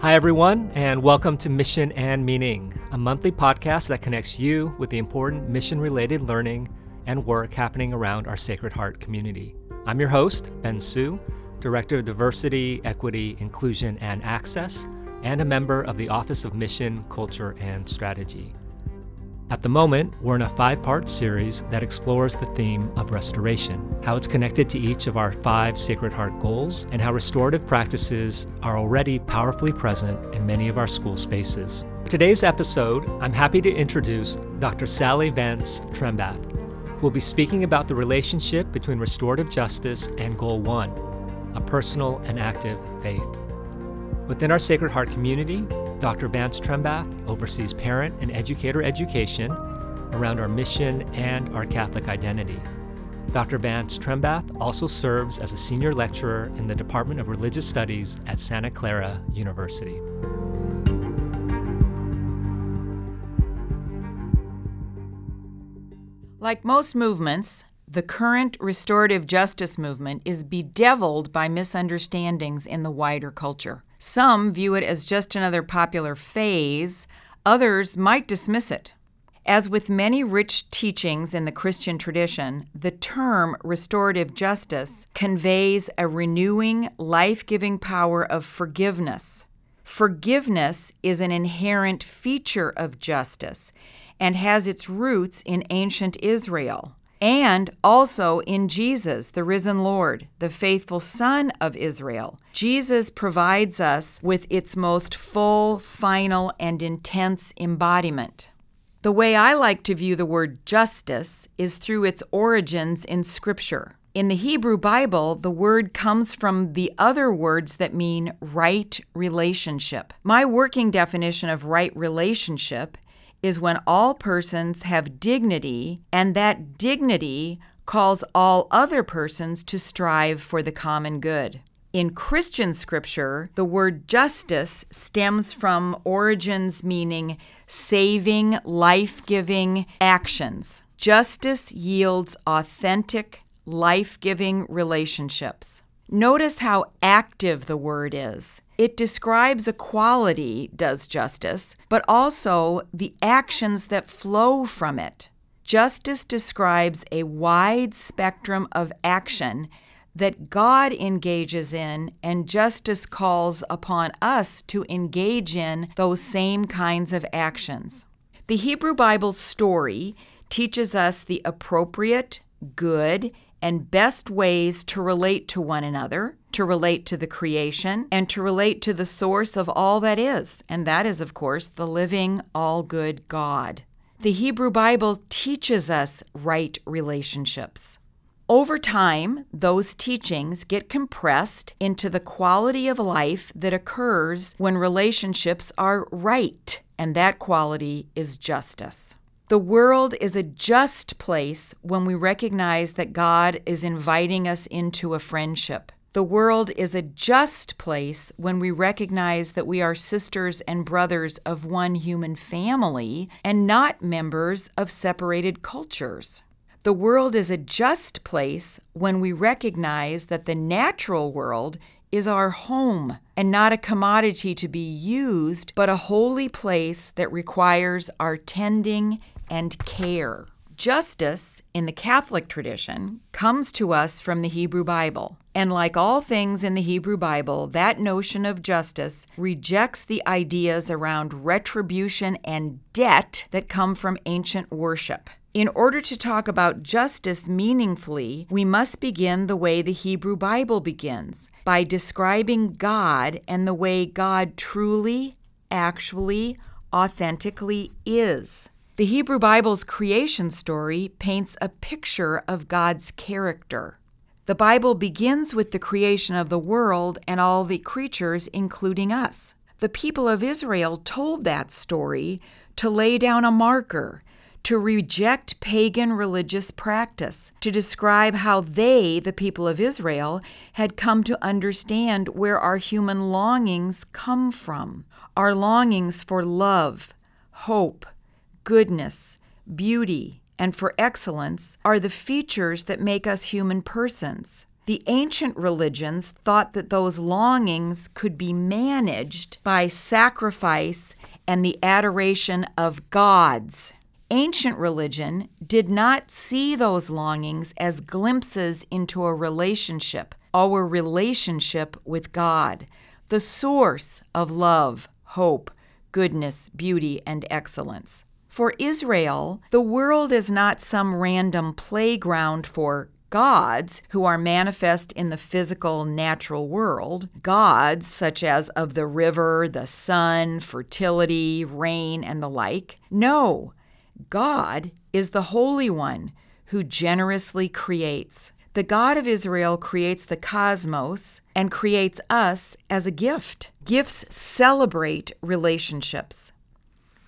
Hi, everyone, and welcome to Mission and Meaning, a monthly podcast that connects you with the important mission related learning and work happening around our Sacred Heart community. I'm your host, Ben Su, Director of Diversity, Equity, Inclusion, and Access, and a member of the Office of Mission, Culture, and Strategy. At the moment, we're in a five part series that explores the theme of restoration, how it's connected to each of our five Sacred Heart goals, and how restorative practices are already powerfully present in many of our school spaces. Today's episode, I'm happy to introduce Dr. Sally Vance Trembath, who will be speaking about the relationship between restorative justice and Goal 1, a personal and active faith. Within our Sacred Heart community, Dr. Vance Trembath oversees parent and educator education around our mission and our Catholic identity. Dr. Vance Trembath also serves as a senior lecturer in the Department of Religious Studies at Santa Clara University. Like most movements, the current restorative justice movement is bedeviled by misunderstandings in the wider culture. Some view it as just another popular phase, others might dismiss it. As with many rich teachings in the Christian tradition, the term restorative justice conveys a renewing, life giving power of forgiveness. Forgiveness is an inherent feature of justice and has its roots in ancient Israel and also in Jesus, the risen Lord, the faithful Son of Israel. Jesus provides us with its most full, final, and intense embodiment. The way I like to view the word justice is through its origins in Scripture. In the Hebrew Bible, the word comes from the other words that mean right relationship. My working definition of right relationship is when all persons have dignity, and that dignity calls all other persons to strive for the common good. In Christian scripture, the word justice stems from origins meaning saving, life giving actions. Justice yields authentic, life giving relationships. Notice how active the word is. It describes a quality, does justice, but also the actions that flow from it. Justice describes a wide spectrum of action that God engages in, and justice calls upon us to engage in those same kinds of actions. The Hebrew Bible story teaches us the appropriate, good, and best ways to relate to one another, to relate to the creation, and to relate to the source of all that is. And that is, of course, the living, all good God. The Hebrew Bible teaches us right relationships. Over time, those teachings get compressed into the quality of life that occurs when relationships are right, and that quality is justice. The world is a just place when we recognize that God is inviting us into a friendship. The world is a just place when we recognize that we are sisters and brothers of one human family and not members of separated cultures. The world is a just place when we recognize that the natural world is our home and not a commodity to be used, but a holy place that requires our tending and care. Justice, in the Catholic tradition, comes to us from the Hebrew Bible. And like all things in the Hebrew Bible, that notion of justice rejects the ideas around retribution and debt that come from ancient worship. In order to talk about justice meaningfully, we must begin the way the Hebrew Bible begins by describing God and the way God truly, actually, authentically is. The Hebrew Bible's creation story paints a picture of God's character. The Bible begins with the creation of the world and all the creatures, including us. The people of Israel told that story to lay down a marker, to reject pagan religious practice, to describe how they, the people of Israel, had come to understand where our human longings come from. Our longings for love, hope, goodness, beauty, and for excellence are the features that make us human persons. The ancient religions thought that those longings could be managed by sacrifice and the adoration of gods. Ancient religion did not see those longings as glimpses into a relationship, our relationship with God, the source of love, hope, goodness, beauty, and excellence. For Israel, the world is not some random playground for gods who are manifest in the physical natural world, gods such as of the river, the sun, fertility, rain, and the like. No, God is the Holy One who generously creates. The God of Israel creates the cosmos and creates us as a gift. Gifts celebrate relationships.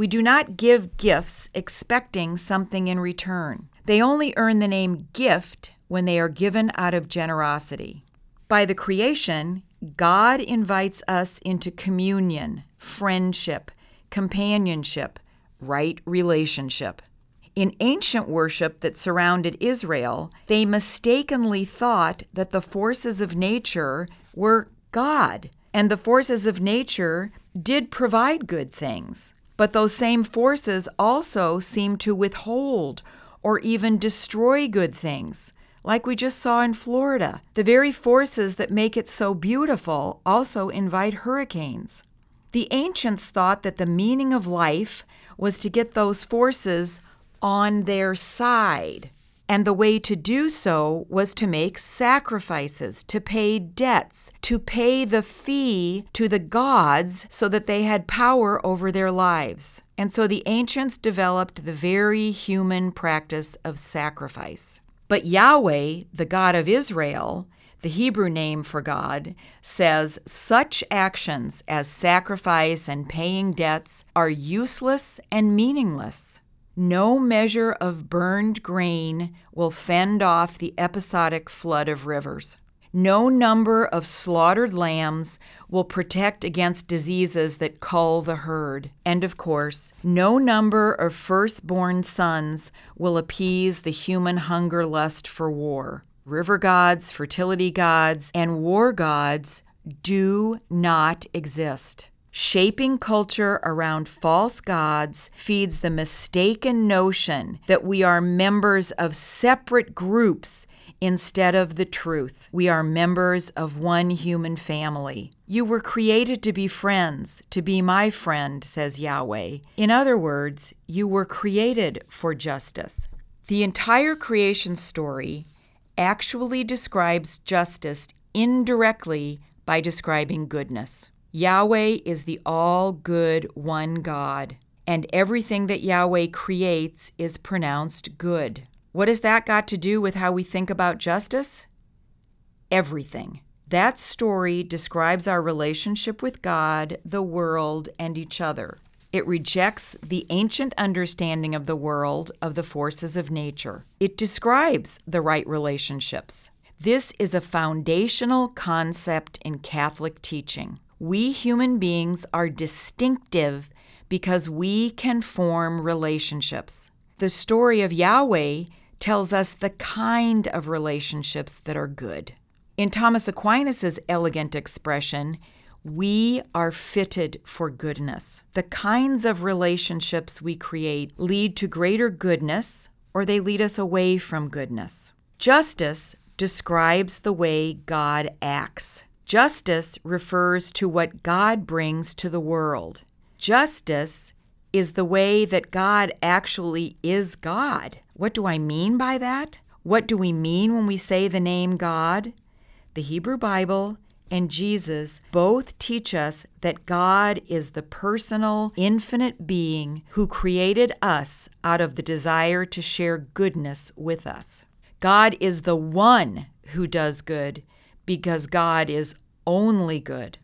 We do not give gifts expecting something in return. They only earn the name gift when they are given out of generosity. By the creation, God invites us into communion, friendship, companionship, right relationship. In ancient worship that surrounded Israel, they mistakenly thought that the forces of nature were God, and the forces of nature did provide good things. But those same forces also seem to withhold or even destroy good things, like we just saw in Florida. The very forces that make it so beautiful also invite hurricanes. The ancients thought that the meaning of life was to get those forces on their side. And the way to do so was to make sacrifices, to pay debts, to pay the fee to the gods so that they had power over their lives. And so the ancients developed the very human practice of sacrifice. But Yahweh, the God of Israel, the Hebrew name for God, says such actions as sacrifice and paying debts are useless and meaningless. No measure of burned grain will fend off the episodic flood of rivers. No number of slaughtered lambs will protect against diseases that cull the herd. And of course, no number of firstborn sons will appease the human hunger lust for war river gods, fertility gods, and war gods do not exist. Shaping culture around false gods feeds the mistaken notion that we are members of separate groups instead of the truth. We are members of one human family. You were created to be friends, to be my friend, says Yahweh. In other words, you were created for justice. The entire creation story actually describes justice indirectly by describing goodness. Yahweh is the all good one God, and everything that Yahweh creates is pronounced good. What has that got to do with how we think about justice? Everything. That story describes our relationship with God, the world, and each other. It rejects the ancient understanding of the world of the forces of nature. It describes the right relationships. This is a foundational concept in Catholic teaching. We human beings are distinctive because we can form relationships. The story of Yahweh tells us the kind of relationships that are good. In Thomas Aquinas' elegant expression, we are fitted for goodness. The kinds of relationships we create lead to greater goodness or they lead us away from goodness. Justice describes the way God acts. Justice refers to what God brings to the world. Justice is the way that God actually is God. What do I mean by that? What do we mean when we say the name God? The Hebrew Bible and Jesus both teach us that God is the personal, infinite being who created us out of the desire to share goodness with us. God is the one who does good because God is only good.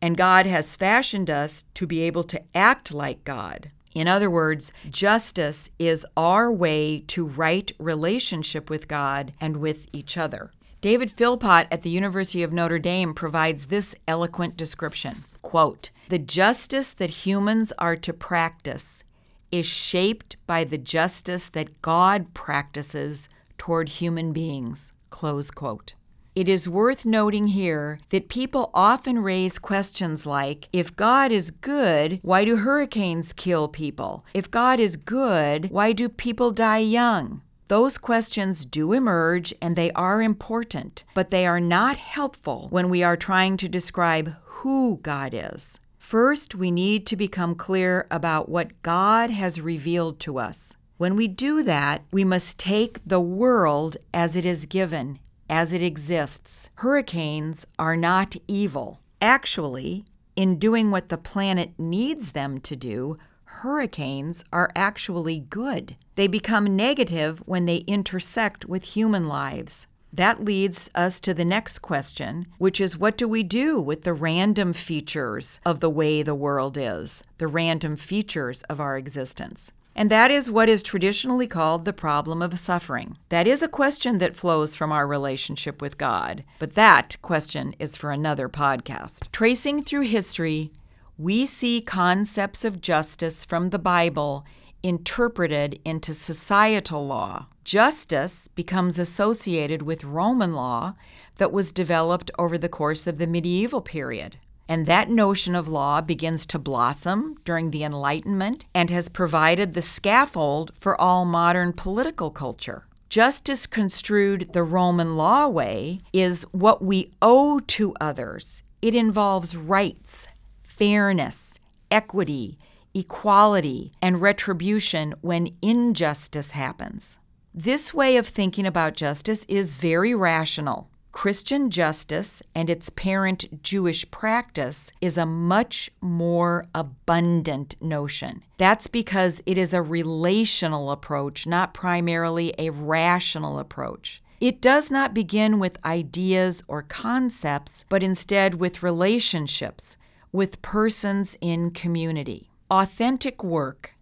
And God has fashioned us to be able to act like God. In other words, justice is our way to right relationship with God and with each other. David Philpott at the University of Notre Dame provides this eloquent description quote, The justice that humans are to practice is shaped by the justice that God practices toward human beings. Close quote. It is worth noting here that people often raise questions like If God is good, why do hurricanes kill people? If God is good, why do people die young? Those questions do emerge and they are important, but they are not helpful when we are trying to describe who God is. First, we need to become clear about what God has revealed to us. When we do that, we must take the world as it is given as it exists. Hurricanes are not evil. Actually, in doing what the planet needs them to do, hurricanes are actually good. They become negative when they intersect with human lives. That leads us to the next question, which is what do we do with the random features of the way the world is, the random features of our existence? And that is what is traditionally called the problem of suffering. That is a question that flows from our relationship with God, but that question is for another podcast. Tracing through history, we see concepts of justice from the Bible interpreted into societal law. Justice becomes associated with Roman law that was developed over the course of the medieval period. And that notion of law begins to blossom during the Enlightenment and has provided the scaffold for all modern political culture. Justice construed the Roman law way is what we owe to others. It involves rights, fairness, equity, equality, and retribution when injustice happens. This way of thinking about justice is very rational. Christian justice and its parent Jewish practice is a much more abundant notion. That's because it is a relational approach, not primarily a rational approach. It does not begin with ideas or concepts, but instead with relationships, with persons in community. Authentic work,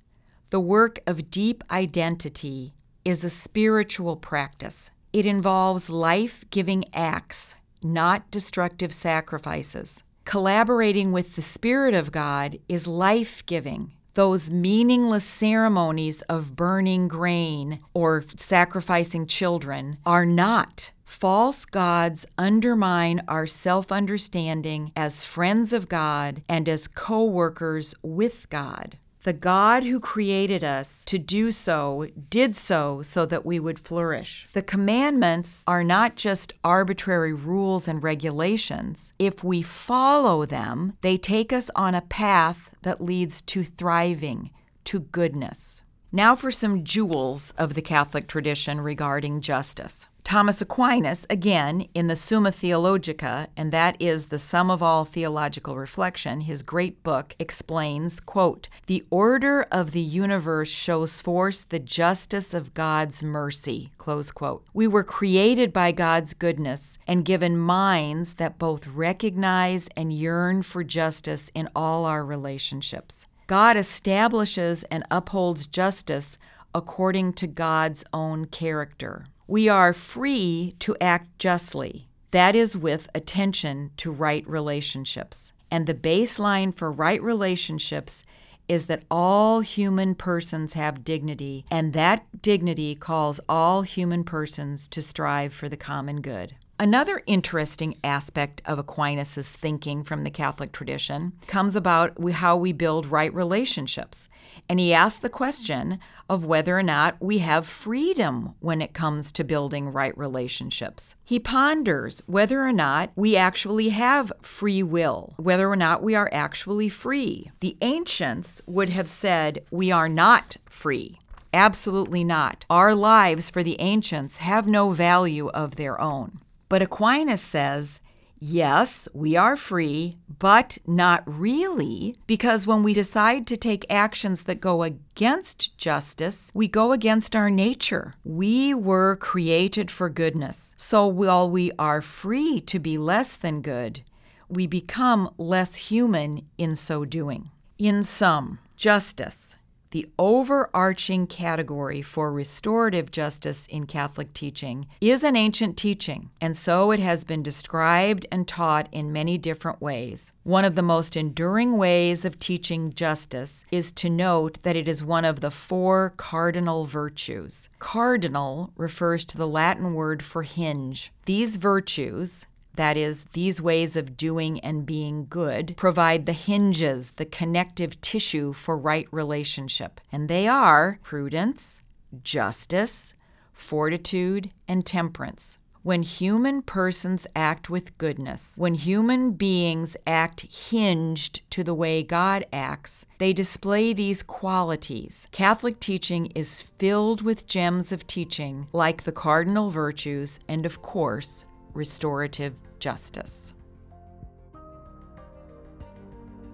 the work of deep identity, is a spiritual practice. It involves life giving acts, not destructive sacrifices. Collaborating with the Spirit of God is life giving. Those meaningless ceremonies of burning grain or sacrificing children are not. False gods undermine our self understanding as friends of God and as co workers with God. The God who created us to do so did so so that we would flourish. The commandments are not just arbitrary rules and regulations. If we follow them, they take us on a path that leads to thriving, to goodness. Now for some jewels of the Catholic tradition regarding justice. Thomas Aquinas, again, in the Summa Theologica, and that is the sum of all theological reflection, his great book, explains, quote, The order of the universe shows forth the justice of God's mercy, close quote. We were created by God's goodness and given minds that both recognize and yearn for justice in all our relationships. God establishes and upholds justice according to God's own character. We are free to act justly. That is with attention to right relationships. And the baseline for right relationships is that all human persons have dignity, and that dignity calls all human persons to strive for the common good. Another interesting aspect of Aquinas' thinking from the Catholic tradition comes about how we build right relationships. And he asks the question of whether or not we have freedom when it comes to building right relationships. He ponders whether or not we actually have free will, whether or not we are actually free. The ancients would have said we are not free. Absolutely not. Our lives for the ancients have no value of their own. But Aquinas says, yes, we are free, but not really, because when we decide to take actions that go against justice, we go against our nature. We were created for goodness. So while we are free to be less than good, we become less human in so doing. In sum, justice, the overarching category for restorative justice in Catholic teaching is an ancient teaching, and so it has been described and taught in many different ways. One of the most enduring ways of teaching justice is to note that it is one of the four cardinal virtues. Cardinal refers to the Latin word for hinge. These virtues, that is, these ways of doing and being good provide the hinges, the connective tissue for right relationship. And they are prudence, justice, fortitude, and temperance. When human persons act with goodness, when human beings act hinged to the way God acts, they display these qualities. Catholic teaching is filled with gems of teaching like the cardinal virtues and, of course, restorative justice.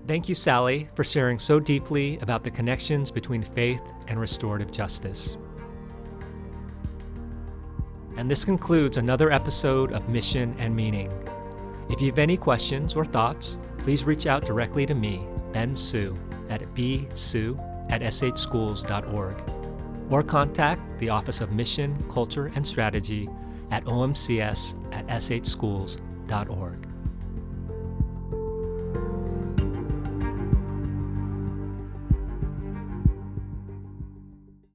Thank you, Sally, for sharing so deeply about the connections between faith and restorative justice. And this concludes another episode of Mission and Meaning. If you have any questions or thoughts, please reach out directly to me, Ben Su, at bsue at shschools.org, or contact the Office of Mission, Culture, and Strategy at omcs at shschools.org.